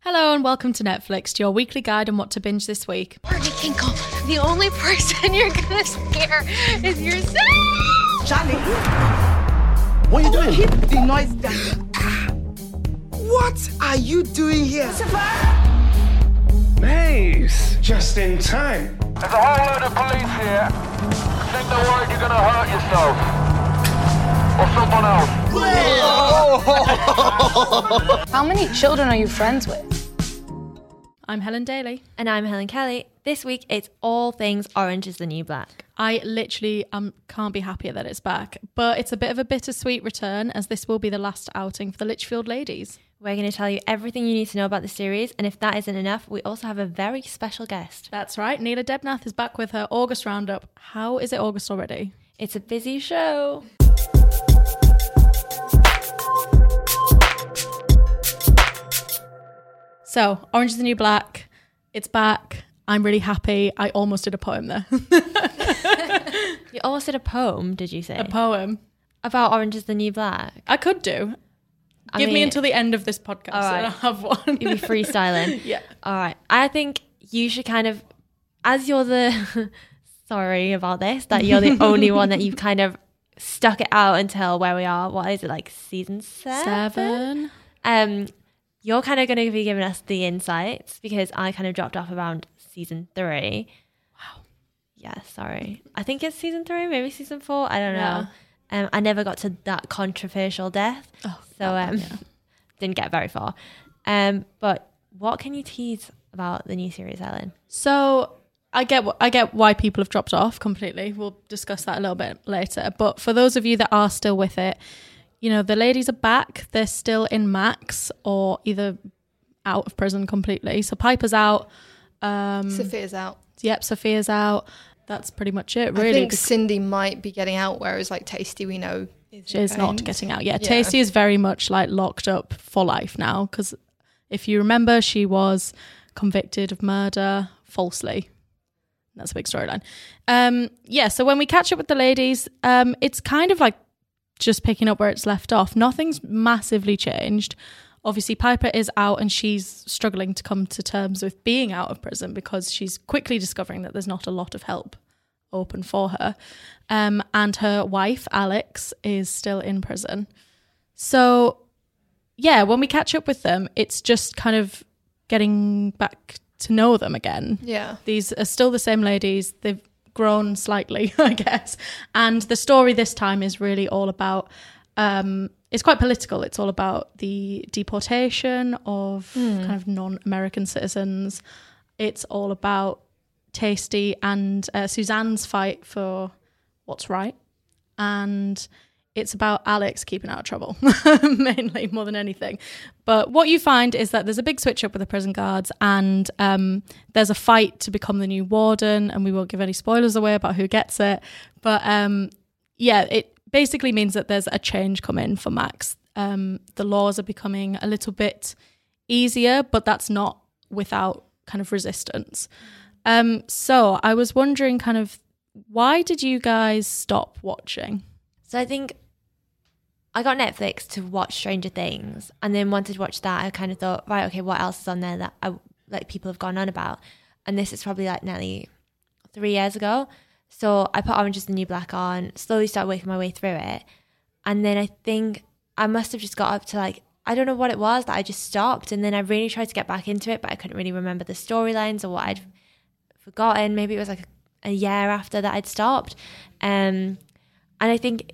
Hello and welcome to Netflix, to your weekly guide on what to binge this week. Barney Kinkle, the only person you're gonna scare is yourself. Charlie, what are you doing? Oh, Keep the noise down. What are you doing here? Maze, just in time. There's a whole load of police here. Think the word you're gonna hurt yourself. Or someone else. How many children are you friends with? I'm Helen Daly. And I'm Helen Kelly. This week it's all things Orange is the New Black. I literally um, can't be happier that it's back, but it's a bit of a bittersweet return as this will be the last outing for the Litchfield ladies. We're going to tell you everything you need to know about the series, and if that isn't enough, we also have a very special guest. That's right, Neela Debnath is back with her August roundup. How is it August already? It's a busy show. So, Orange is the New Black, it's back. I'm really happy. I almost did a poem there. You almost did a poem, did you say? a poem. About Orange is the New Black. I could do. I Give me until the end of this podcast All right. and I'll have one. You'll be freestyling. yeah. All right. I think you should kind of, as you're the, sorry about this, that you're the only one that you've kind of stuck it out until where we are. What is it, like season seven? Seven. Um, you're kind of going to be giving us the insights because I kind of dropped off around season three. Wow. Yeah, sorry. I think it's season three, maybe season four. I don't know. Um, I never got to that controversial death, Oh, so um, didn't get very far. Um, but what can you tease about the new series, Ellen? So I get wh- I get why people have dropped off completely. We'll discuss that a little bit later. But for those of you that are still with it, you know the ladies are back. They're still in Max or either out of prison completely. So Piper's out. Um, Sophia's out. yep, Sophia's out. That's pretty much it, really. I really. think Cindy might be getting out, whereas like Taystee, we know is she is not getting out. Yeah, Yeah. Taystee is very much like locked up for life now. Because if you remember, she was convicted of murder falsely. That's a big storyline. Um, yeah, so when we catch up with the ladies, um, it's kind of like just picking up where it's left off. Nothing's massively changed. Obviously, Piper is out and she's struggling to come to terms with being out of prison because she's quickly discovering that there's not a lot of help open for her. Um, and her wife, Alex, is still in prison. So, yeah, when we catch up with them, it's just kind of getting back to know them again. Yeah. These are still the same ladies. They've grown slightly, I guess. And the story this time is really all about. Um, it's quite political. It's all about the deportation of kind of non-American citizens. It's all about Taystee and uh, Suzanne's fight for what's right, and it's about Alex keeping out of trouble mainly more than anything. But what you find is that there's a big switch up with the prison guards, and um, there's a fight to become the new warden. And we won't give any spoilers away about who gets it, but um, yeah, it basically means that there's a change coming for Max. Um, the laws are becoming a little bit easier, but that's not without kind of resistance. Um, so I was wondering, kind of, why did you guys stop watching? So I think I got Netflix to watch Stranger Things, and then wanted to watch that. I kind of thought, right, okay, what else is on there that I like people have gone on about? And this is probably like nearly three years ago. So I put Orange is the New Black on, slowly started working my way through it, and then I think I must have just got up to like I don't know what it was that I just stopped, and then I really tried to get back into it, but I couldn't really remember the storylines or what I'd forgotten. Maybe it was like a, a year after that I'd stopped, um, and I think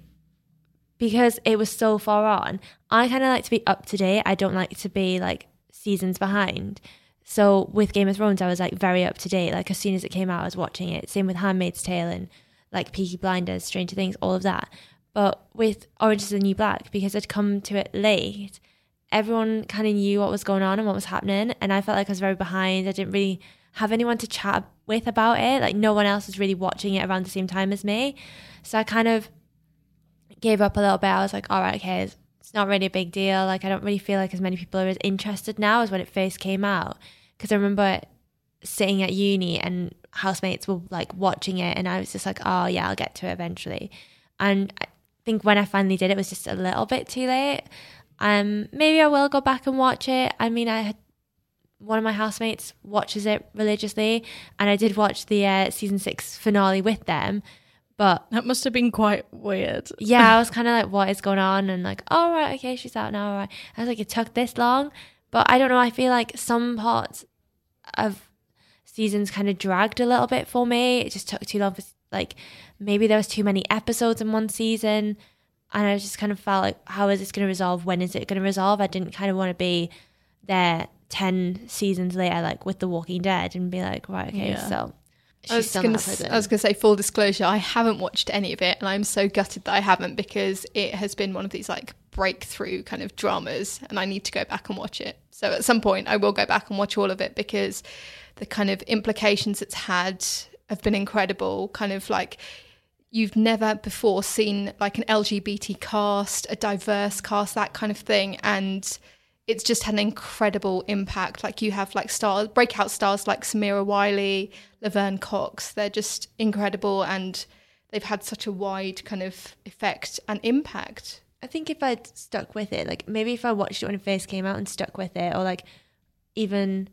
because it was so far on, I kind of like to be up to date. I don't like to be like seasons behind. So with Game of Thrones, I was like very up to date. Like as soon as it came out, I was watching it. Same with Handmaid's Tale and like Peaky Blinders, Stranger Things, all of that. But with Orange is the New Black, because I'd come to it late, everyone kind of knew what was going on and what was happening. And I felt like I was very behind. I didn't really have anyone to chat with about it. Like no one else was really watching it around the same time as me. So I kind of gave up a little bit. I was like, all right, okay, it's, not really a big deal. Like I don't really feel like as many people are as interested now as when it first came out. Because I remember sitting at uni and housemates were like watching it, and I was just like, oh yeah, I'll get to it eventually. And I think when I finally did, it was just a little bit too late. Um, maybe I will go back and watch it. I mean, I had one of my housemates watches it religiously, and I did watch the uh, season six finale with them. But That must have been quite weird. yeah, I was kind of like, what is going on? And like, oh, right, okay, she's out now. All right. I was like, it took this long. But I don't know. I feel like some parts of seasons kind of dragged a little bit for me. It just took too long for, like, maybe there was too many episodes in one season. And I just kind of felt like, how is this going to resolve? When is it going to resolve? I didn't kind of want to be there 10 seasons later, like with The Walking Dead, and be like, right, okay, Yeah. so. I was gonna, s- I was gonna say full disclosure. I haven't watched any of it, and I'm so gutted that I haven't because it has been one of these like breakthrough kind of dramas, and I need to go back and watch it. So at some point, I will go back and watch all of it because the kind of implications it's had have been incredible. Kind of like you've never before seen like an LGBT cast, a diverse cast, that kind of thing, and it's just had an incredible impact. Like you have like stars, breakout stars like Samira Wiley, Laverne Cox. They're just incredible, and they've had such a wide kind of effect and impact. I think if I'd stuck with it, like maybe if I watched it when it first came out and stuck with it, or like even,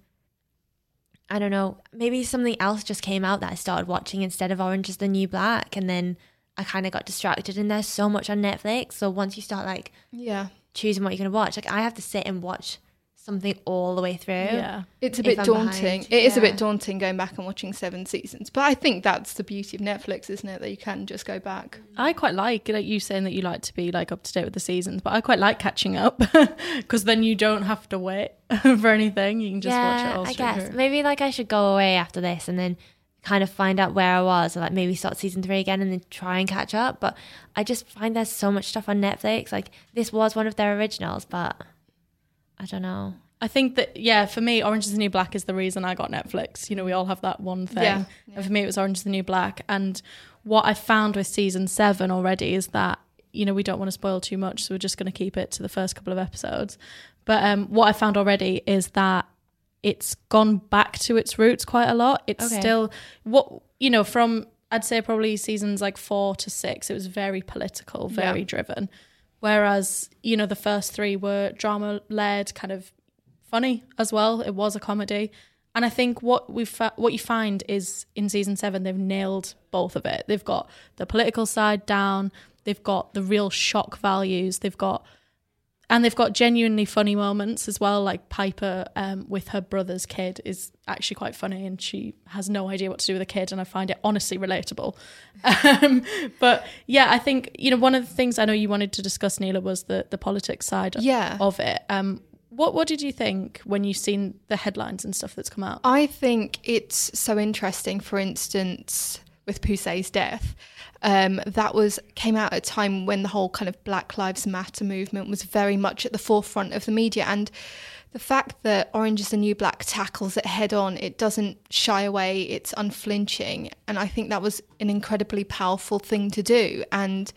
I don't know, maybe something else just came out that I started watching instead of Orange is the New Black. And then I kind of got distracted. And there's so much on Netflix. So once you start like Yeah, choosing what you're going to watch, like I have to sit and watch something all the way through. Yeah. it's a bit I'm daunting. behind, It is a bit daunting going back and watching seven seasons, but I think that's the beauty of Netflix, isn't it? That you can just go back. I quite like like you saying that you like to be like up to date with the seasons, but I quite like catching up because then you don't have to wait for anything. You can just watch it all I straight guess through. maybe like I should go away after this and then kind of find out where I was, or like maybe start season three again and then try and catch up. But I just find there's so much stuff on Netflix. Like this was one of their originals, but I don't know. I think that yeah, for me, Orange is the New Black is the reason I got Netflix. You know, we all have that one thing. Yeah, And for me, it was Orange is the New Black. And what I found with season seven already is that you know we don't want to spoil too much, so we're just going to keep it to the first couple of episodes. But um, what I found already is that it's gone back to its roots quite a lot. It's Okay. still what you know from I'd say probably seasons like four to six. It was very political, very Yeah. driven. Whereas you know the first three were drama led, kind of funny as well. It was a comedy, and I think what we fa- what you find is in season seven they've nailed both of it. They've got the political side down. They've got the real shock values. They've got and they've got genuinely funny moments as well. Like Piper um, with her brother's kid is actually quite funny, and she has no idea what to do with a kid, and I find it honestly relatable. Um, but yeah, I think you know one of the things I know you wanted to discuss, Neela, was the the politics side Yeah. of it. Um, what what did you think when you've seen the headlines and stuff that's come out? I think it's so interesting. For instance, with Poussey's death, um, that was came out at a time when the whole kind of Black Lives Matter movement was very much at the forefront of the media, and the fact that Orange is the New Black tackles it head on, it doesn't shy away, it's unflinching, and I think that was an incredibly powerful thing to do, and.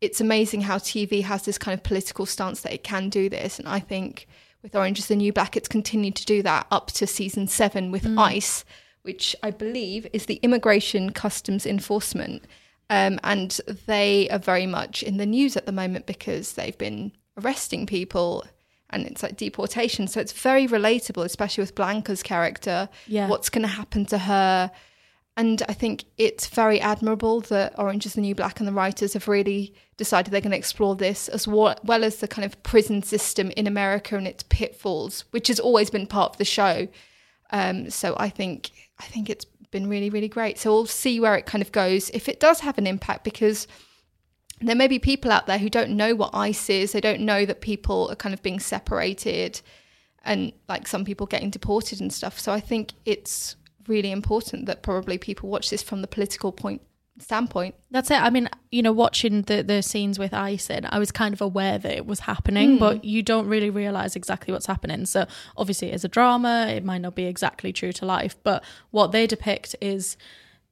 It's amazing how TV has this kind of political stance that it can do this, and I think with Orange is the New Black, it's continued to do that up to season seven with ICE, which I believe is the Immigration Customs Enforcement. Um, and they are very much in the news at the moment because they've been arresting people and it's like deportation. So it's very relatable, especially with Blanca's character. Yeah. What's going to happen to her? And I think it's very admirable that Orange is the New Black and the writers have really decided they're going to explore this as well, well as the kind of prison system in America and its pitfalls, which has always been part of the show. Um, so I think I think it's been really really great. So we'll see where it kind of goes if it does have an impact because there may be people out there who don't know what ICE is. They don't know that people are kind of being separated and like some people getting deported and stuff. So I think it's really important that probably people watch this from the political point standpoint. That's it. I mean, you know, watching the the scenes with ice in, I was kind of aware that it was happening, hmm. but you don't really realize exactly what's happening. So obviously, it's a drama. It might not be exactly true to life, but what they depict is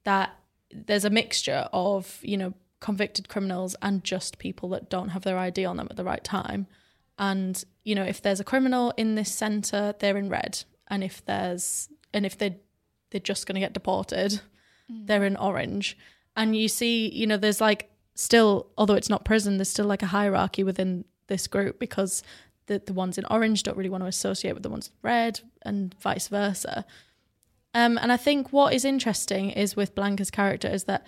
that there's a mixture of you know convicted criminals and just people that don't have their ID on them at the right time. And you know, if there's a criminal in this center, they're in red, and if there's and if they they're just going to get deported, hmm. they're in orange. And you see, you know, there's like still, although it's not prison, there's still like a hierarchy within this group because the the ones in orange don't really want to associate with the ones in red, and vice versa. Um, and I think what is interesting is with Blanca's character is that,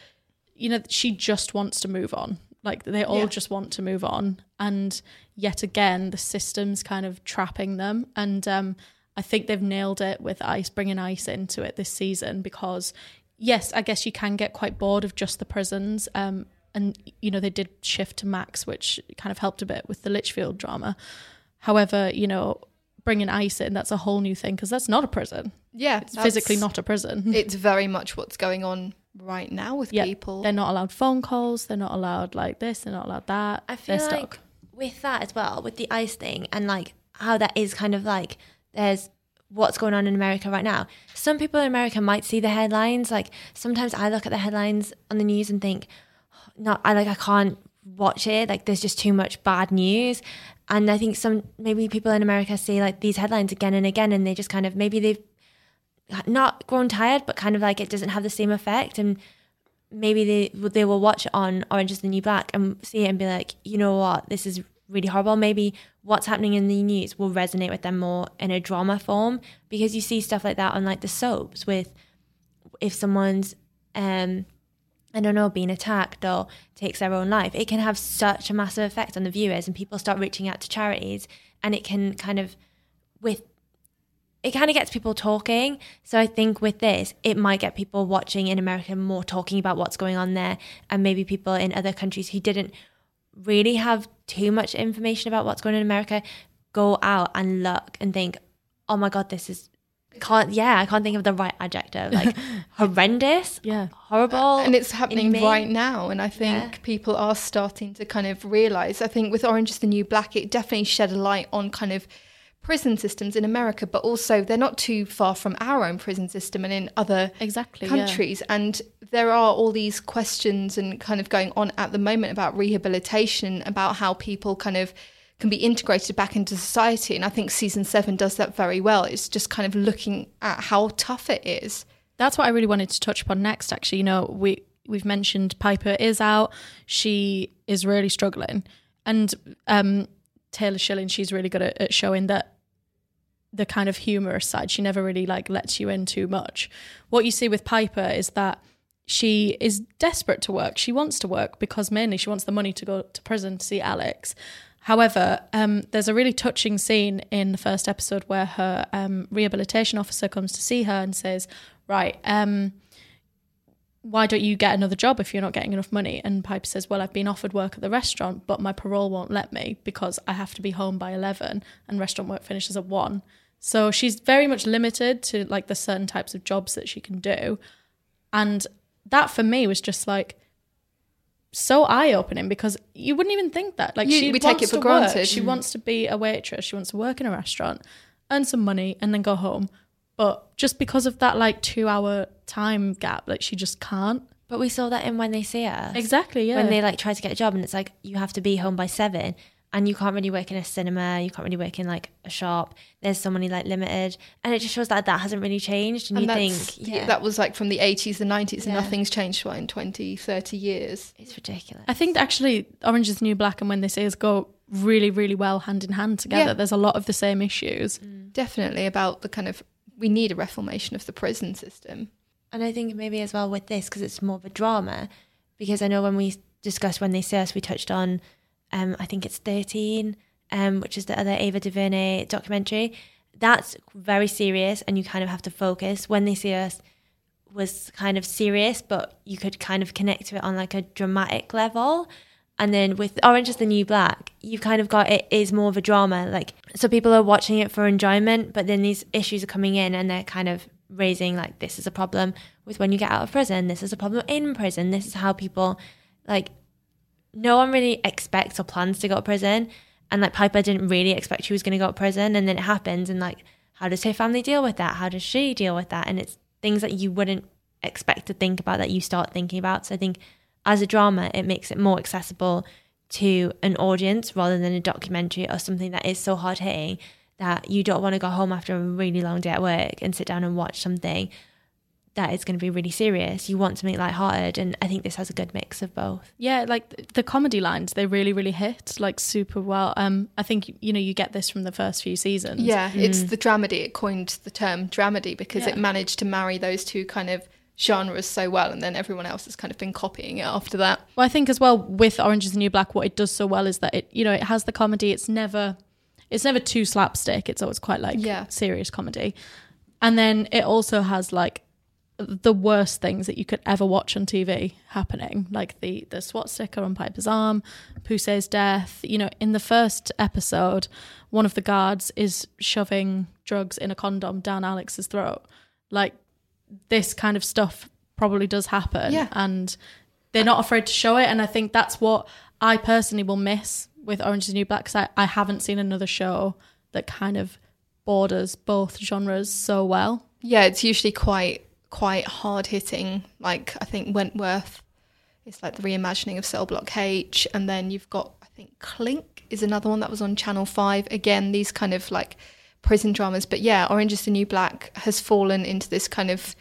you know, she just wants to move on. Like they all Yeah. just want to move on. And yet again, the system's kind of trapping them. And um, I think they've nailed it with Ice, bringing Ice into it this season because, yes, I guess you can get quite bored of just the prisons. Um, and, you know, they did shift to Max, which kind of helped a bit with the Litchfield drama. However, you know, bringing Ice in, that's a whole new thing because that's not a prison. Yeah, It's physically not a prison. It's very much what's going on right now with Yeah, people. They're not allowed phone calls. They're not allowed like this. They're not allowed that. I feel they're like stuck. with that as well, with the ice thing, and like how that is kind of like there's what's going on in America right now. Some people in America might see the headlines. Like sometimes I look at the headlines on the news and think, not I like I can't watch it. Like there's just too much bad news. And I think some maybe people in America see like these headlines again and again, and they just kind of maybe they've not grown tired, but kind of like it doesn't have the same effect. And maybe they they will watch it on Orange is the New Black and see it and be like, you know what, this is really horrible. Maybe what's happening in the news will resonate with them more in a drama form because you see stuff like that on like the soaps with if someone's um I don't know, being attacked or takes their own life, it can have such a massive effect on the viewers and people start reaching out to charities and it can kind of with it kind of gets people talking. So I think with this, it might get people watching in America more talking about what's going on there, and maybe people in other countries who didn't really have too much information about what's going on in America go out and look and think, "Oh my god, this is can't yeah, I can't think of the right adjective like horrendous, Yeah. horrible, and it's happening inhumane." right now and i think Yeah. people are starting to kind of realize i think with orange is the new black it definitely shed a light on kind of prison systems in america but also they're not too far from our own prison system and in other Exactly, yeah. countries and there are all these questions and kind of going on at the moment about rehabilitation about how people kind of can be integrated back into society and i think season 7 does that very well it's just kind of looking at how tough it is That's what I really wanted to touch upon next. Actually, you know, we we've mentioned Piper is out. She is really struggling, and um, Taylor Schilling, she's really good at, at showing that the kind of humorous side. She never really like lets you in too much. What you see with Piper is that she is desperate to work. She wants to work because mainly she wants the money to go to prison to see Alex. However, um, there's a really touching scene in the first episode where her um, rehabilitation officer comes to see her and says, "Right, um, why don't you get another job if you're not getting enough money?" And Piper says, "Well, I've been offered work at the restaurant, but my parole won't let me because I have to be home by eleven, and restaurant work finishes at one." So she's very much limited to like the certain types of jobs that she can do, and that for me was just like so eye opening because you wouldn't even think that. Like You- she we take it for granted. Work. She mm. wants to be a waitress. She wants to work in a restaurant, earn some money, and then go home. But just because of that like two hour time gap, like she just can't. But we saw that in when they see us. Exactly. Yeah. When they like try to get a job and it's like you have to be home by seven and you can't really work in a cinema, you can't really work in like a shop. There's so many like limited and it just shows that that hasn't really changed and, you think yeah, that was like from the 80s and 90s and Yeah. nothing's changed what, in 20 30 years it's ridiculous. I think actually Orange is the New Black and When They See Us go really, really well hand in hand together. Yeah. There's a lot of the same issues. Mm. definitely about the kind of we need a reformation of the prison system And I think maybe as well with this because it's more of a drama. Because I know when we discussed when they see us, we touched on, um, I think it's thirteen, um, which is the other Ava DuVernay documentary. That's very serious, and you kind of have to focus. When they see us was kind of serious, but you could kind of connect to it on like a dramatic level. And then with Orange is the New Black, you've kind of got it is more of a drama. Like, so people are watching it for enjoyment, but then these issues are coming in and they're kind of raising like this is a problem with when you get out of prison. This is a problem in prison. This is how people like. No one really expects or plans to go to prison, and like Piper didn't really expect she was going to go to prison, and then it happens, and like, how does her family deal with that? How does she deal with that? And it's things that you wouldn't expect to think about that you start thinking about. So I think as a drama, it makes it more accessible to an audience rather than a documentary or something that is so hard hitting that you don't want to go home after a really long day at work and sit down and watch something that is going to be really serious. You want something lighthearted, and I think this has a good mix of both. Yeah, like the comedy lines, they really, really hit like super well. Um, I think you know you get this from the first few seasons. Yeah, it's the dramedy. It coined the term dramedy because Yeah. it managed to marry those two kind of genres so well, and then everyone else has kind of been copying it after that. Well, I think as well with Orange is the New Black, what it does so well is that it, you know, it has the comedy. It's never, it's never too slapstick. It's always quite like Yeah. serious comedy, and then it also has like the worst things that you could ever watch on TV happening, like the the swastika on Piper's arm, Poussey's death. You know, in the first episode, one of the guards is shoving drugs in a condom down Alex's throat. Like this kind of stuff probably does happen, Yeah. and they're not afraid to show it. And I think that's what I personally will miss with Orange is the New Black because I, I haven't seen another show that kind of borders both genres so well. Yeah, it's usually quite quite hard hitting. Like I think Wentworth is like the reimagining of Cell Block H, and then you've got I think Clink is another one that was on Channel Five. Again, these kind of like prison dramas. But yeah, Orange is the New Black has fallen into this kind of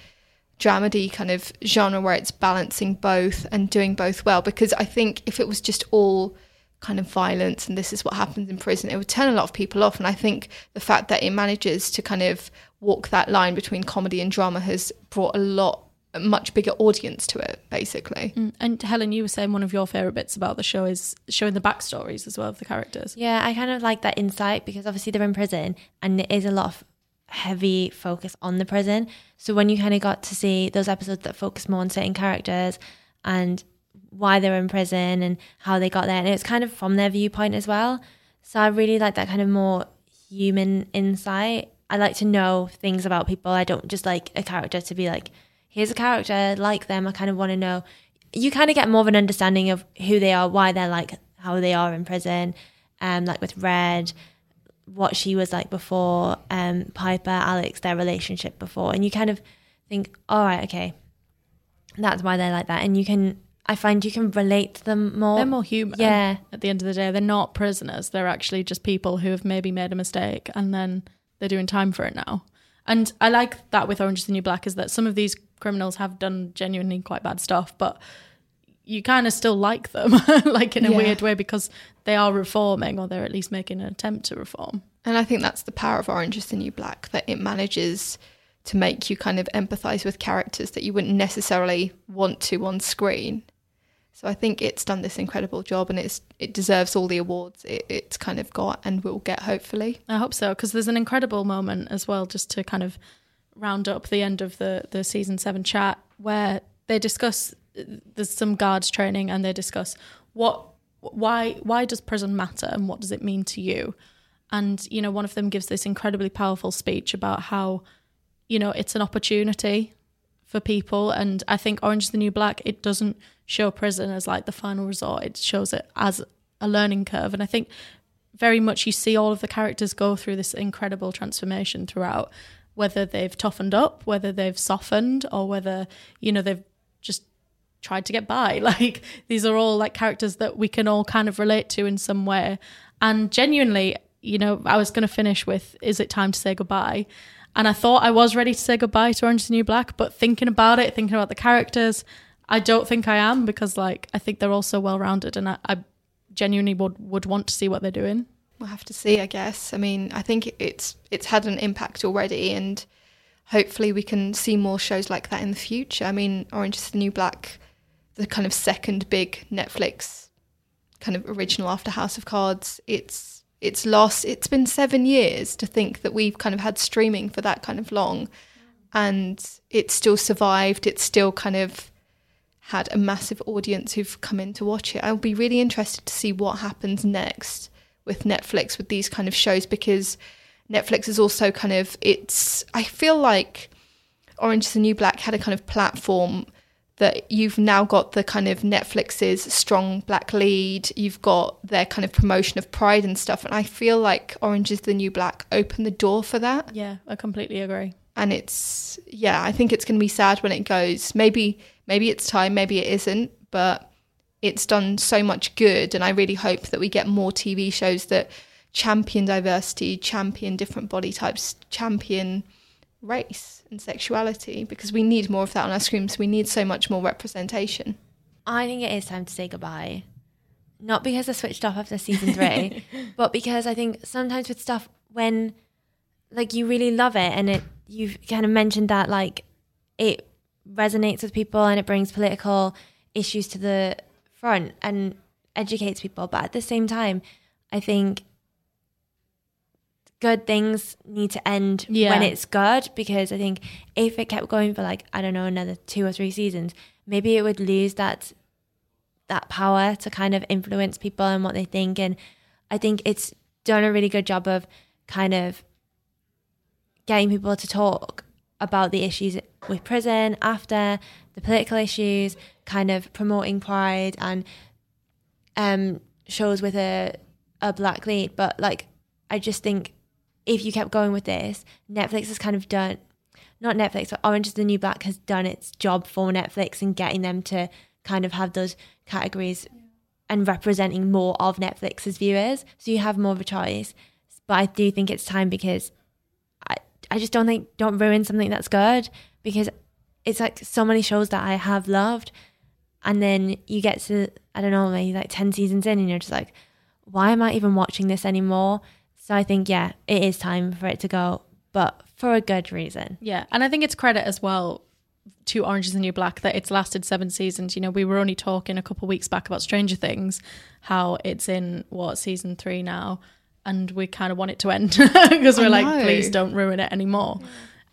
dramedy kind of genre where it's balancing both and doing both well. Because I think if it was just all kind of violence and this is what happens in prison, it would turn a lot of people off. And I think the fact that it manages to kind of walk that line between comedy and drama has brought a lot, a much bigger audience to it, basically. Mm, and Helen, you were saying one of your favorite bits about the show is showing the backstories as well of the characters. Yeah, I kind of like that insight because obviously they're in prison and there is a lot of heavy focus on the prison. So when you kind of got to see those episodes that focus more on certain characters and why they're in prison and how they got there, and it's kind of from their viewpoint as well. So I really like that kind of more human insight. I like to know things about people. I don't just like a character to be like, here's a character like them. I kind of want to know. You kind of get more of an understanding of who they are, why they're like how they are in prison. Um, like with Red, what she was like before, um, Piper, Alex, their relationship before, and you kind of think, all right, okay, that's why they're like that, and you can. I find you can relate to them more. They're more human. Yeah. At the end of the day, they're not prisoners. They're actually just people who have maybe made a mistake and then they're doing time for it now. And I like that with Orange is the New Black is that some of these criminals have done genuinely quite bad stuff, but you kind of still like them, like in a Yeah. weird way, because they are reforming or they're at least making an attempt to reform. And I think that's the power of Orange is the New Black, that it manages to make you kind of empathize with characters that you wouldn't necessarily want to on screen. So I think it's done this incredible job and it's it deserves all the awards it, it's kind of got and will get hopefully. I hope so because there's an incredible moment as well, just to kind of round up the end of the the season seven chat where they discuss. There's some guards training and they discuss what why why does prison matter and what does it mean to you, and you know one of them gives this incredibly powerful speech about how you know it's an opportunity for people and i think orange is the new black it doesn't show prison as like the final resort. It shows it as a learning curve. And i think very much you see all of the characters go through this incredible transformation throughout whether they've toughened up whether they've softened or whether you know they've just tried to get by. Like these are all like characters that we can all kind of relate to in some way. And genuinely you know i was going to finish with is it time to say goodbye? And i thought i was ready to say goodbye to orange is the new black but thinking about it thinking about the characters i don't think i am because like i think they're all so well rounded and I, I genuinely would would want to see what they're doing We'll have to see, I guess. I mean, I think it's it's had an impact already and hopefully we can see more shows like that in the future. I mean, Orange is the New Black, the kind of second big Netflix kind of original after House of Cards. It's it's lost. It's been seven years to think that we've kind of had streaming for that kind of long, and it's still survived. It's still kind of had a massive audience who've come in to watch it. I'll be really interested to see what happens next with Netflix with these kind of shows because Netflix is also kind of it's I feel like Orange is the New Black had a kind of platform that you've now got the kind of Netflix's strong black lead, you've got their kind of promotion of pride and stuff. And I feel like Orange is the New Black opened the door for that. Yeah, I completely agree. And it's yeah, I think it's gonna be sad when it goes. Maybe maybe it's time, maybe it isn't, but it's done so much good and I really hope that we get more TV shows that champion diversity, champion different body types, champion race and sexuality because we need more of that on our screens. We need so much more representation. I think it is time to say goodbye. Not because I switched off after season three, but because I think sometimes with stuff when like you really love it and it you've kind of mentioned that like it resonates with people and it brings political issues to the front and educates people. But at the same time, I think good things need to end Yeah. when it's good because I think if it kept going for like I don't know another two or three seasons, maybe it would lose that that power to kind of influence people and what they think. And I think it's done a really good job of kind of getting people to talk about the issues with prison after the political issues, kind of promoting pride and um shows with a a black lead. But like I just think if you kept going with this, Netflix has kind of done not Netflix, but Orange is the New Black has done its job for Netflix and getting them to kind of have those categories and representing more of Netflix's viewers. So you have more of a choice. But I do think it's time because I just don't think don't ruin something that's good because it's like so many shows that I have loved and then you get to I don't know, maybe like ten seasons in and you're just like, why am I even watching this anymore? So I think yeah, it is time for it to go, but for a good reason. Yeah, and I think it's credit as well to Orange is the New Black that it's lasted seven seasons. You know, we were only talking a couple weeks back about Stranger Things, how it's in what season three now, and we kind of want it to end because we're I like, know. please don't ruin it anymore.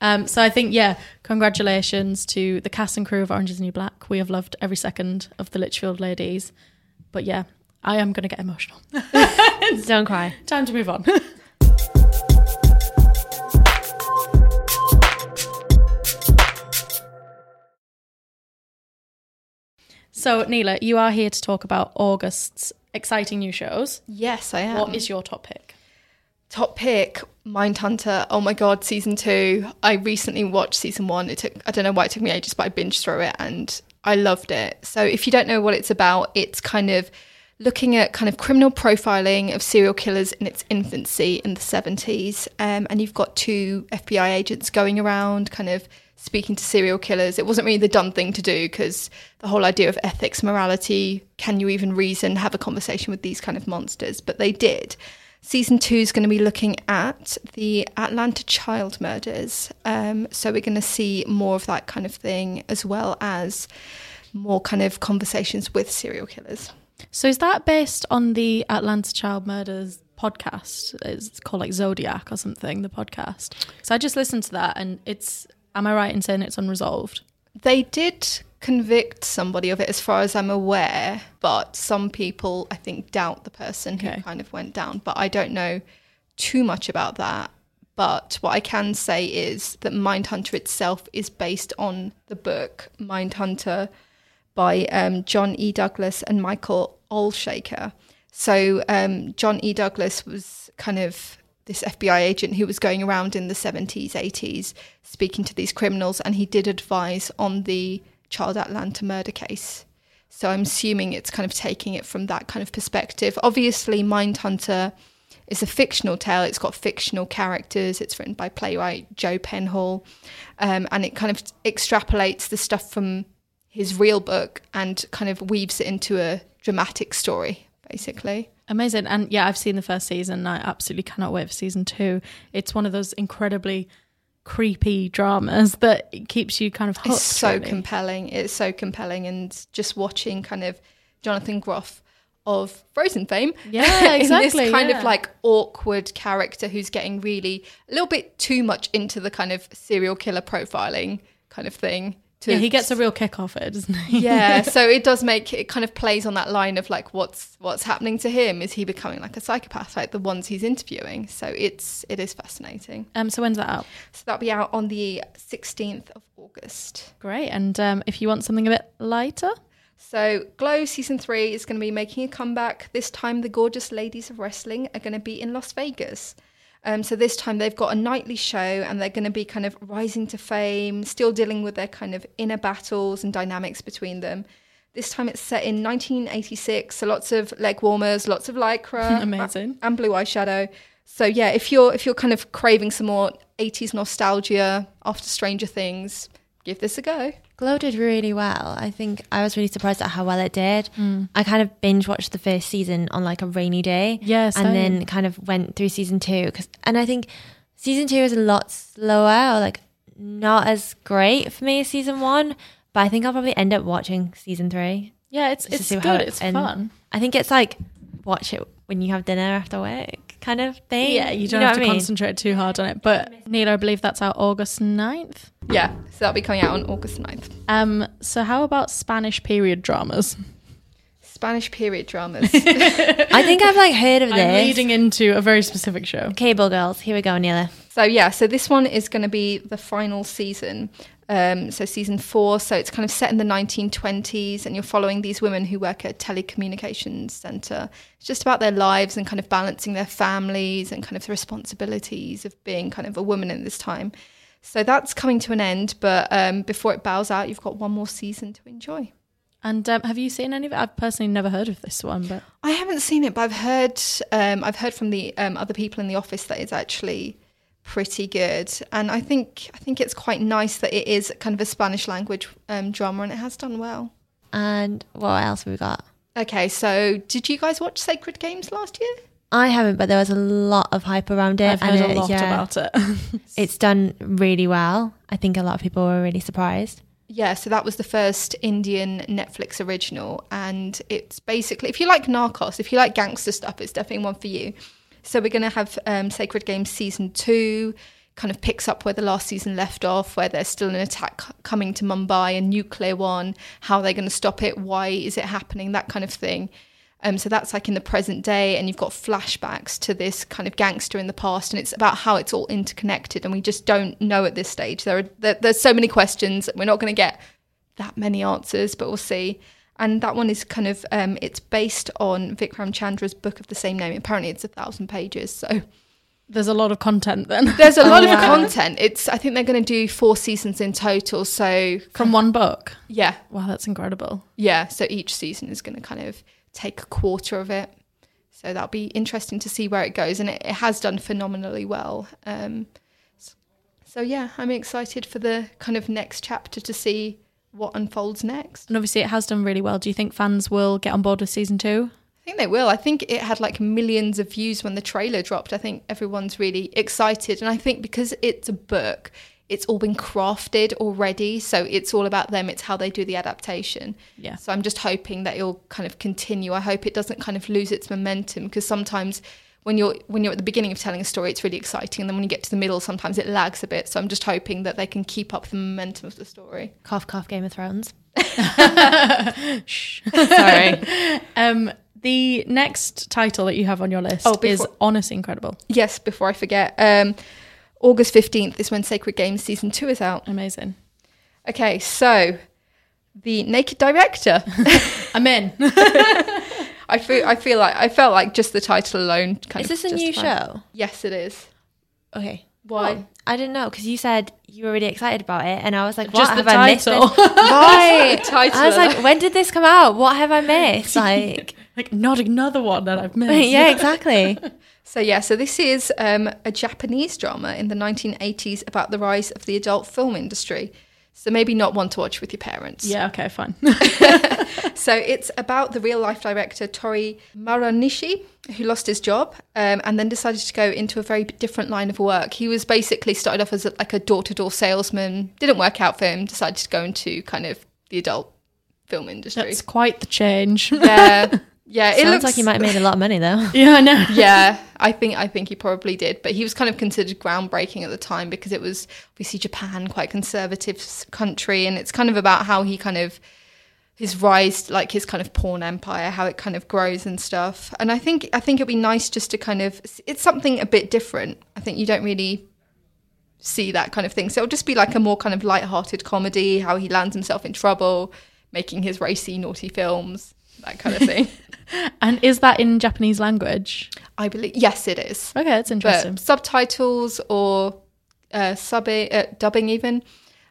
Um, so I think, yeah, congratulations to the cast and crew of Orange is the New Black. We have loved every second of the Litchfield ladies. But yeah, I am going to get emotional. Don't cry. Time to move on. so, Neela, you are here to talk about August's exciting new shows. Yes, I am. What is your top pick? Top pick, Mindhunter. Oh my god, season two. I recently watched season one. It took I don't know why it took me ages, but I binged through it and I loved it. So if you don't know what it's about, it's kind of looking at kind of criminal profiling of serial killers in its infancy in the 70s. Um, and you've got two FBI agents going around kind of speaking to serial killers. It wasn't really the done thing to do because the whole idea of ethics, morality, can you even reason, have a conversation with these kind of monsters? But they did. Season two is going to be looking at the Atlanta child murders. Um, so we're going to see more of that kind of thing as well as more kind of conversations with serial killers. So, is that based on the Atlanta Child Murders podcast? It's called like Zodiac or something, the podcast. So, I just listened to that and it's, am I right in saying it's unresolved? They did convict somebody of it, as far as I'm aware, but some people, I think, doubt the person Okay. who kind of went down. But I don't know too much about that. But what I can say is that Mindhunter itself is based on the book Mindhunter by um, John E. Douglas and Michael Olshaker. So um, John E. Douglas was kind of this FBI agent who was going around in the 70s, 80s, speaking to these criminals, and he did advise on the child Atlanta murder case. So I'm assuming it's kind of taking it from that kind of perspective. Obviously, Mindhunter is a fictional tale. It's got fictional characters. It's written by playwright Joe Penhall, um, and it kind of extrapolates the stuff from his real book and kind of weaves it into a dramatic story, basically. Amazing. And yeah, I've seen the first season. I absolutely cannot wait for season two. It's one of those incredibly creepy dramas that keeps you kind of hooked. It's so really. compelling. It's so compelling, and just watching kind of Jonathan Groff of Frozen fame, Yeah, exactly, this kind yeah. of like awkward character who's getting really a little bit too much into the kind of serial killer profiling kind of thing. Yeah, he gets a real kick off it, doesn't he? yeah so it does make it kind of plays on that line of like what's what's happening to him? Is he becoming like a psychopath like the ones he's interviewing? So it's it is fascinating. Um, so when's that out? so that'll be out on the 16th of august. Great. And um, if you want something a bit lighter, so glow season three is going to be making a comeback. This time the gorgeous ladies of wrestling are going to be in las vegas um, so this time they've got a nightly show and they're going to be kind of rising to fame, still dealing with their kind of inner battles and dynamics between them. This time it's set in 1986, so lots of leg warmers, lots of lycra, Amazing. and blue eyeshadow. So yeah, if you're if you're kind of craving some more 80s nostalgia after Stranger Things, give this a go. Glow did really well. I think I was really surprised at how well it did. Hmm. I kind of binge watched the first season on like a rainy day. Yeah, And then kind of went through season two. Cause, and I think season two is a lot slower or like not as great for me as season one. But I think I'll probably end up watching season three. yeah, it's it's good. it It's fun. I think it's like watch it when you have dinner after work kind of thing. Yeah, you don't know have to I mean? concentrate too hard on it. But Neil, I believe that's out August 9th. Yeah, so that'll be coming out on August 9th. Um, so how about Spanish period dramas? Spanish period dramas. I think I've like heard of I'm this. leading into a very specific show. Cable Girls. Here we go, Neela. So yeah, so this one is going to be the final season. Um, so season four. So it's kind of set in the 1920s, and you're following these women who work at a telecommunications center. It's just about their lives and kind of balancing their families and kind of the responsibilities of being kind of a woman in this time. So that's coming to an end, but um, before it bows out, you've got one more season to enjoy. And um, have you seen any of it? I've personally never heard of this one, but I haven't seen it, but I've heard um, I've heard from the um, other people in the office that it's actually pretty good, and I think I think it's quite nice that it is kind of a Spanish language um, drama, and it has done well. And what else have we got? Okay, so did you guys watch Sacred Games last year? I haven't, but there was a lot of hype around it. I've heard and a lot yeah, about it. It's done really well. I think a lot of people were really surprised. Yeah, so that was the first Indian Netflix original, and it's basically if you like Narcos, if you like gangster stuff, it's definitely one for you. So we're going to have um, Sacred Games season two, kind of picks up where the last season left off, where there's still an attack coming to Mumbai, a nuclear one. How are they're going to stop it? Why is it happening? That kind of thing. Um, so that's like in the present day, and you've got flashbacks to this kind of gangster in the past, and it's about how it's all interconnected, and we just don't know at this stage. There are there, there's so many questions, we're not going to get that many answers, but we'll see. And that one is kind of um, it's based on Vikram Chandra's book of the same name. Apparently, it's a thousand pages, so There's a lot of content then. there's a lot Oh, of wow. content. It's I think they're going to do four seasons in total. So From one book. yeah, Wow, that's incredible. yeah. So each season is going to kind of take a quarter of it. So that'll be interesting to see where it goes, and it, it has done phenomenally well. Um, so yeah, I'm excited for the kind of next chapter to see what unfolds next. And obviously, it has done really well. Do you think fans will get on board with season two? I think they will. I think it had like millions of views when the trailer dropped. I think everyone's really excited. And I think because it's a book, it's all been crafted already. So it's all about them. It's how they do the adaptation. Yeah. So I'm just hoping that it'll kind of continue. I hope it doesn't kind of lose its momentum because sometimes when you're when you're at the beginning of telling a story, it's really exciting. And then when you get to the middle, sometimes it lags a bit. So I'm just hoping that they can keep up the momentum of the story. Cough, cough, Game of Thrones. Sorry. um, the next title that you have on your list Oh, is before- honestly incredible. Yes, before I forget. Um, August 15th is when Sacred Games season two is out. Amazing. Okay, so the naked director. I'm in. I feel I feel like I felt like just the title alone kind Is this a new show? Yes, it is. Okay. Why? Oh, I didn't know because you said you were really excited about it, and I was like, "What Just the have I missed?" right. Title I was like, "When did this come out? What have I missed?" Like, like, not another one that I've missed. yeah, exactly. So yeah, so this is um, a Japanese drama in the 1980s about the rise of the adult film industry. So maybe not one to watch with your parents. Yeah, okay, fine. So it's about the real life director Toru Muranishi, who lost his job um, and then decided to go into a very different line of work. He was basically started off as a, like a door to door salesman, didn't work out for him, decided to go into kind of the adult film industry. That's quite the change. yeah, Yeah, it Sounds looks like he might have made a lot of money though. Yeah, I know. yeah, I think I think he probably did, but he was kind of considered groundbreaking at the time because it was obviously Japan, quite conservative country, and it's kind of about how he kind of his rise, like his kind of porn empire, how it kind of grows and stuff. And I think I think it'd be nice just to kind of it's something a bit different. I think you don't really see that kind of thing, so it'll just be like a more kind of light-hearted comedy, how he lands himself in trouble, making his racy, naughty films, that kind of thing. And is that in Japanese language? I believe yes, it is. Okay, that's interesting. but subtitles or uh, subbing, uh, dubbing even.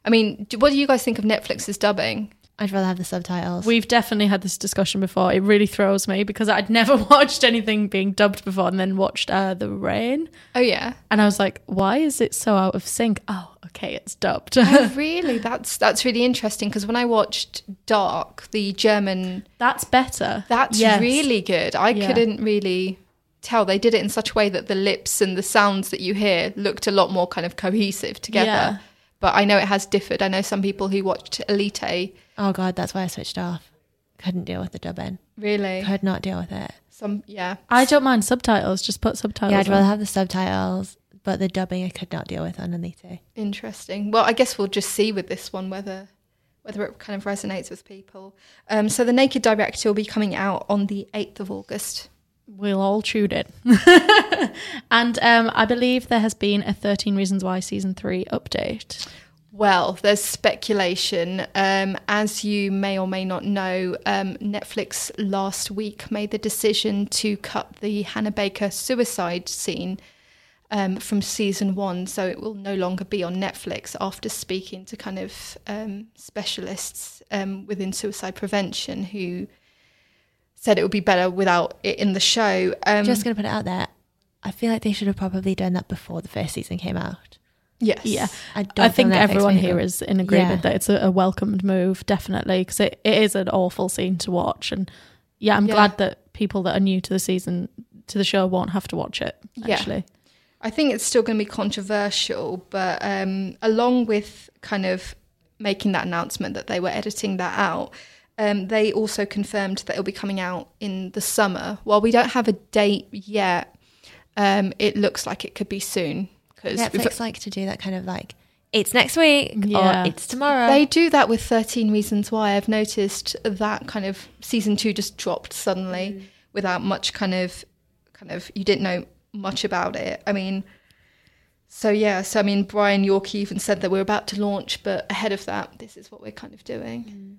I mean, d- what do you guys think of Netflix's dubbing? I'd rather have the subtitles. We've definitely had this discussion before. It really throws me because I'd never watched anything being dubbed before and then watched uh, The Rain. Oh yeah, And I was like, why is it so out of sync? Oh, okay, it's dubbed. oh, really? That's that's really interesting because when I watched Dark, the German, That's better. that's Yes. really good. I Yeah. couldn't really tell they did it in such a way that the lips and the sounds that you hear looked a lot more kind of cohesive together. Yeah. But I know it has differed. I know some people who watched Elite oh god, that's why I switched off. Couldn't deal with the dubbing. really Could not deal with it. some yeah I don't mind subtitles. Just put subtitles. Yeah, I'd on. rather have the subtitles, but the dubbing I could not deal with on Elite. Interesting. Well, I guess we'll just see with this one whether whether it kind of resonates with people. Um, so the Naked Director will be coming out on the eighth of August. We'll all tune it. and um, I believe there has been a 13 Reasons Why season three update. Well, there's speculation. Um, as you may or may not know, um, Netflix last week made the decision to cut the Hannah Baker suicide scene um, from season one, so it will no longer be on Netflix. After speaking to kind of um, specialists um, within suicide prevention, who said it would be better without it in the show. Um, Just gonna put it out there. I feel like they should have probably done that before the first season came out. yes, Yeah. I don't. I think everyone made it here go- in agreement Yeah. that it's a, a welcomed move, definitely, because it, it is an awful scene to watch. And yeah, I'm Yeah. glad that people that are new to the season, to the show, won't have to watch it, Yeah. I think it's still going to be controversial, but um, along with kind of making that announcement that they were editing that out, um, they also confirmed that it'll be coming out in the summer. While we don't have a date yet, um, it looks like it could be soon because Netflix like to do that kind of like it's next week Yeah. or it's tomorrow. they do that with 13 Reasons Why. I've noticed that kind of season two just dropped suddenly without much kind of, kind of, you didn't know much about it. I mean, so yeah, so I mean, Brian York even said that we're about to launch, but ahead of that, this is what we're kind of doing.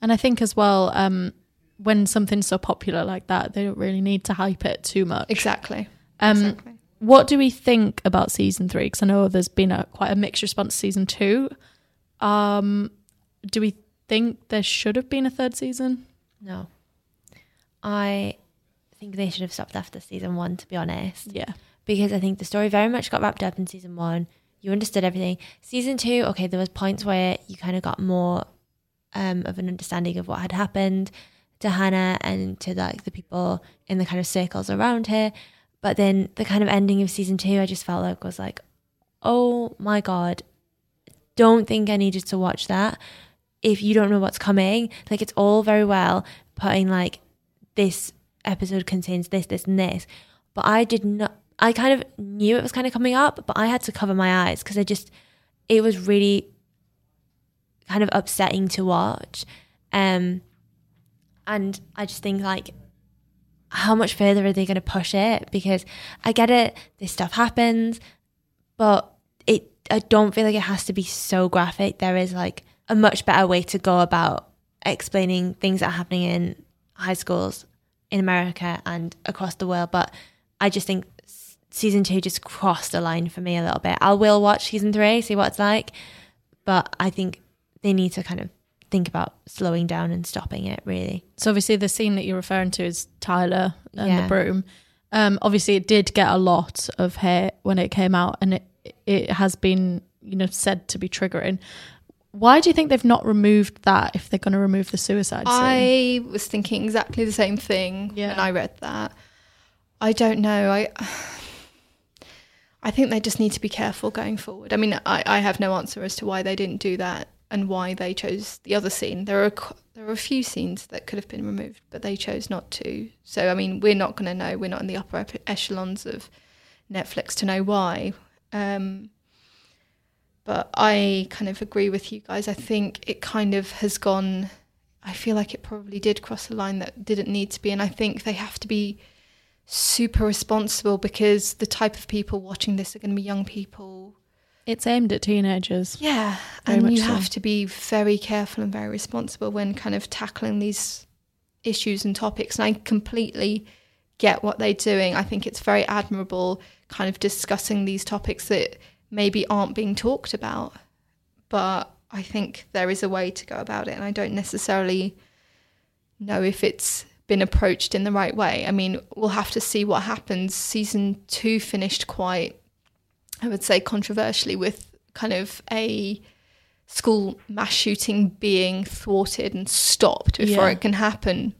And I think as well, um, when something's so popular like that, they don't really need to hype it too much. Exactly. Um, exactly. What do we think about season three? Because I know there's been a quite a mixed response to season two. Um, do we think there should have been a third season? no, I think they should have stopped after season one. To be honest, Yeah. because I think the story very much got wrapped up in season one. You understood everything. Season two, okay, there was points where you kind of got more um, of an understanding of what had happened to Hannah and to like the people in the kind of circles around her. But then the kind of ending of season two, I just felt like was like, oh my god, don't think I needed to watch that. If you don't know what's coming, like it's all very well putting like this episode contains this, this, and this, but I did not. I kind of knew it was kind of coming up, but I had to cover my eyes because I just it was really kind of upsetting to watch. Um, and I just think like how much further are they going to push it? Because I get it, this stuff happens, but it I don't feel like it has to be so graphic. There is like a much better way to go about explaining things that are happening in high schools in America and across the world. But I just think season two just crossed the line for me a little bit. I will watch season three, see what it's like, but I think they need to kind of think about slowing down and stopping it. Really, So obviously the scene that you're referring to is Tyler and Yeah. the broom. Um, obviously it did get a lot of hate when it came out, and it it has been you know said to be triggering. Why do you think they've not removed that if they're going to remove the suicide scene? I was thinking exactly the same thing Yeah. when I read that. I don't know. I I think they just need to be careful going forward. I mean, I, I have no answer as to why they didn't do that and why they chose the other scene. There are there are a few scenes that could have been removed, but they chose not to. So I mean, we're not going to know. We're not in the upper echelons of Netflix to know why. Um, but I kind of agree with you guys. I think it kind of has gone. I feel like it probably did cross a line that didn't need to be, and I think they have to be super responsible because the type of people watching this are going to be young people. It's aimed at teenagers. Yeah, and you so. have to be very careful and very responsible when kind of tackling these issues and topics. And I completely get what they're doing. I think it's very admirable, kind of discussing these topics that maybe aren't being talked about. But I think there is a way to go about it, and I don't necessarily know if it's been approached in the right way. I mean, we'll have to see what happens. Season two finished quite, I would say, controversially with kind of a school mass shooting being thwarted and stopped before Yeah. it can happen.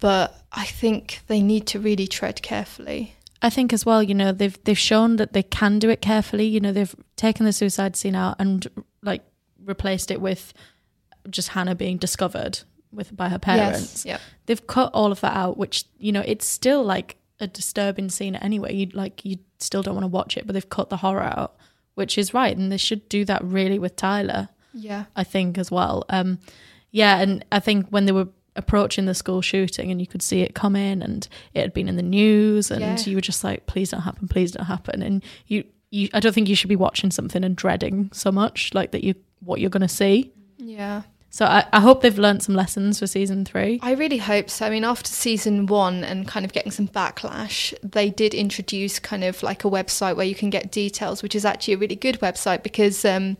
But I think they need to really tread carefully. I think as well, you know, they've they've shown that they can do it carefully. You know, they've taken the suicide scene out and like replaced it with just Hannah being discovered with by her parents. Yes. Yeah. They've cut all of that out, which you know, it's still like a disturbing scene anyway. You like you still don't want to watch it, but they've cut the horror out, which is right, and they should do that really with Tyler. Yeah. I think as well. Um, yeah, and I think when they were approaching the school shooting and you could see it come in and it had been in the news and Yeah. you were just like, please don't happen, please don't happen. And you, you, I don't think you should be watching something and dreading so much like that you what you're going to see. Yeah. So I, I hope they've learned some lessons for season three. I really hope so. I mean, after season one and kind of getting some backlash, they did introduce kind of like a website where you can get details, which is actually a really good website because um,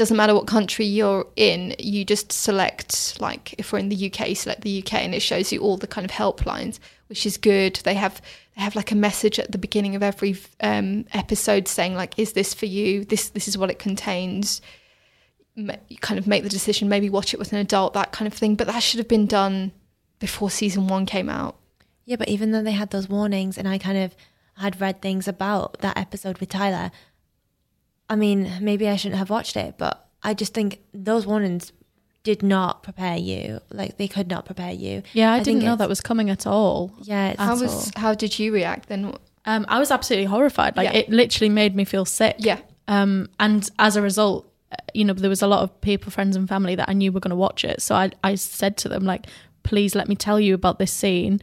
doesn't matter what country you're in, you just select, like, if we're in the UK, select the UK and it shows you all the kind of helplines, which is good. They have. They have like a message at the beginning of every um, episode saying like, "Is this for you? This this is what it contains." you kind of make the decision, maybe watch it with an adult, that kind of thing. But that should have been done before season one came out. Yeah, but even though they had those warnings, and I kind of had read things about that episode with Tyler, I mean, maybe I shouldn't have watched it, but I just think those warnings did not prepare you. Like they could not prepare you. Yeah, I, think didn't know that was coming at all. Yeah, it's, How At was all. how did you react then? Um, I was absolutely horrified. Like Yeah. it literally made me feel sick. Yeah. Um, and as a result, uh, you know, there was a lot of people, friends, and family that I knew were going to watch it. So I, I said to them, like, please let me tell you about this scene.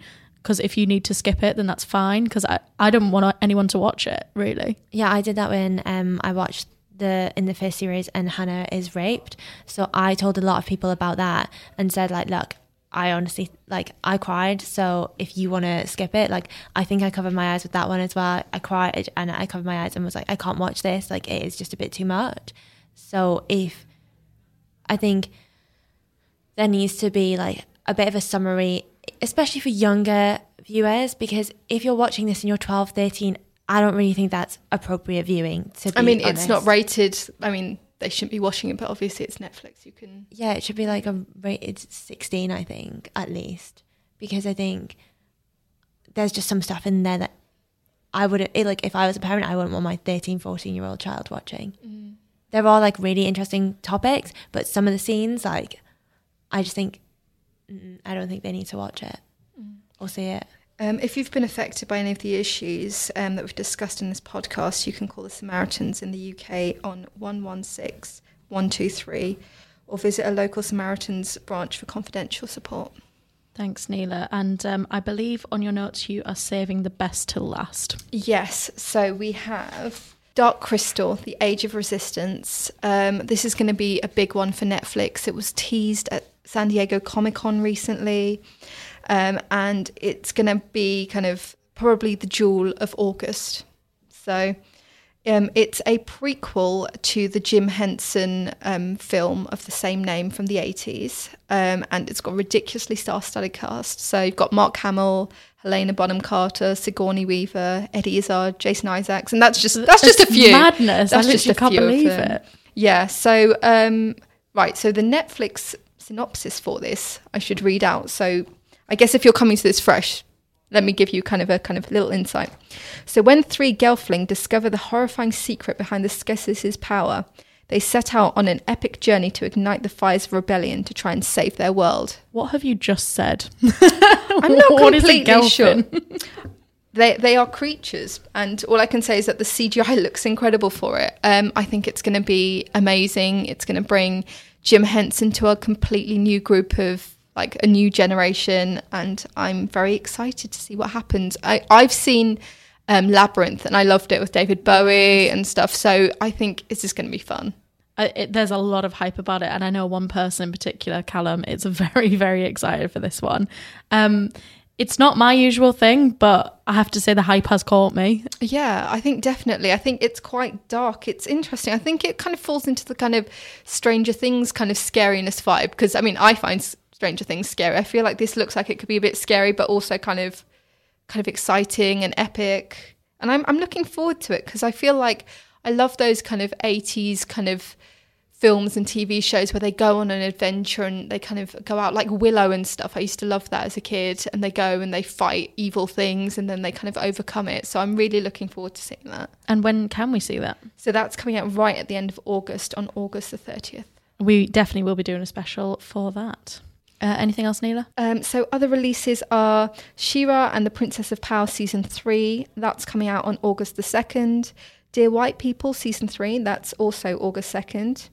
Because if you need to skip it, then that's fine. Because I, I don't want anyone to watch it, really. Yeah, I did that when um I watched the in the first series and Hannah is raped. So I told a lot of people about that and said like, look, I honestly like I cried. So if you want to skip it, like I think I covered my eyes with that one as well. I cried and I covered my eyes and was like, I can't watch this. Like it is just a bit too much. So if I think there needs to be like a bit of a summary, especially for younger viewers, because if you're watching this and you're 12, 13, I don't really think that's appropriate viewing. To be I mean, it's not rated. I mean, they shouldn't be watching it, but obviously it's Netflix. You can. Yeah, it should be like a rated 16, I think, at least. Because I think there's just some stuff in there that I wouldn't, like, if I was a parent, I wouldn't want my 13, 14 year old child watching. They're all like really interesting topics, but some of the scenes, like, I just think, mm, I don't think they need to watch it or see it. Um, if you've been affected by any of the issues um, that we've discussed in this podcast, you can call the Samaritans in the UK on 116 123 or visit a local Samaritans branch for confidential support. Thanks, Neela. And um, I believe on your notes you are saving the best till last. Yes, so we have Dark Crystal, The Age of Resistance. Um, this is going to be a big one for Netflix. It was teased at San Diego Comic Con recently, um, and it's going to be kind of probably the jewel of August. So um, it's a prequel to the Jim Henson um, film of the same name from the 80s. Um, and it's got a ridiculously star studded cast. So you've got Mark Hamill, Helena Bonham Carter, Sigourney Weaver, Eddie Izzard, Jason Isaacs. And that's just that's just a few. madness. I just a can't few of believe it. Yeah. So, um, right. So the Netflix synopsis for this, I should read out. So I guess if you're coming to this fresh, let me give you kind of a kind of little insight. So when three Gelfling discover the horrifying secret behind the Skeksis' power, They set out on an epic journey to ignite the fires of rebellion to try and save their world. What have you just said? I'm not What is a completely sure. They they are creatures, and all I can say is that the CGI looks incredible for it. Um, I think it's going to be amazing. It's going to bring Jim Henson to a completely new group of like a new generation, and I'm very excited to see what happens. I I've seen um, Labyrinth, and I loved it with David Bowie and stuff. So I think this is going to be fun. It, there's a lot of hype about it, and I know one person in particular, Callum, is very, very excited for this one. Um, it's not my usual thing, but I have to say the hype has caught me. Yeah, I think definitely. I think it's quite dark. It's interesting. I think it kind of falls into the kind of Stranger Things kind of scariness vibe because I mean, I find Stranger Things scary. I feel like this looks like it could be a bit scary, but also kind of kind of exciting and epic. And I'm I'm looking forward to it because I feel like I love those kind of 80s kind of films and TV shows where they go on an adventure and they kind of go out like Willow and stuff. I used to love that as a kid and they go and they fight evil things and then they kind of overcome it. So I'm really looking forward to seeing that. And when can we see that? So that's coming out right at the end of August on August the 30th. We definitely will be doing a special for that. Uh, anything else, Neela? Um, so other releases are She-Ra and the Princess of Power season three. That's coming out on August the second. Dear White People season three. That's also August second.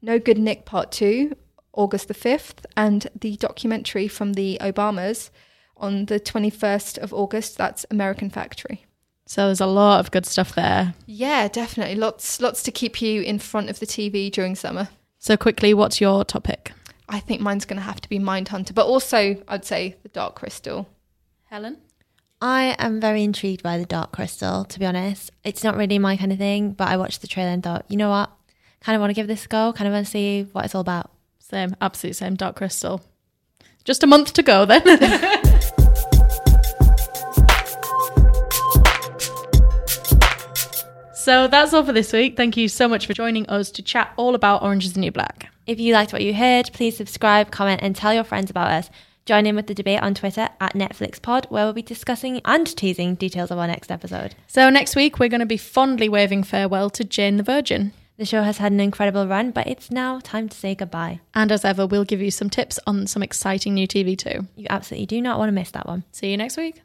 No Good Nick part two, August the fifth, and the documentary from the Obamas on the twenty first of August. That's American Factory. So there's a lot of good stuff there. Yeah, definitely. Lots, lots to keep you in front of the TV during summer. So quickly, what's your topic? I think mine's going to have to be Mindhunter, but also I'd say the Dark Crystal. Helen? I am very intrigued by the Dark Crystal, to be honest. It's not really my kind of thing, but I watched the trailer and thought, you know what? Kind of want to give this a go, kind of want to see what it's all about. Same, absolute same. Dark Crystal. Just a month to go then. so that's all for this week. Thank you so much for joining us to chat all about Orange is the New Black. If you liked what you heard, please subscribe, comment, and tell your friends about us. Join in with the debate on Twitter at NetflixPod, where we'll be discussing and teasing details of our next episode. So next week, we're going to be fondly waving farewell to Jane the Virgin. The show has had an incredible run, but it's now time to say goodbye. And as ever, we'll give you some tips on some exciting new TV too. You absolutely do not want to miss that one. See you next week.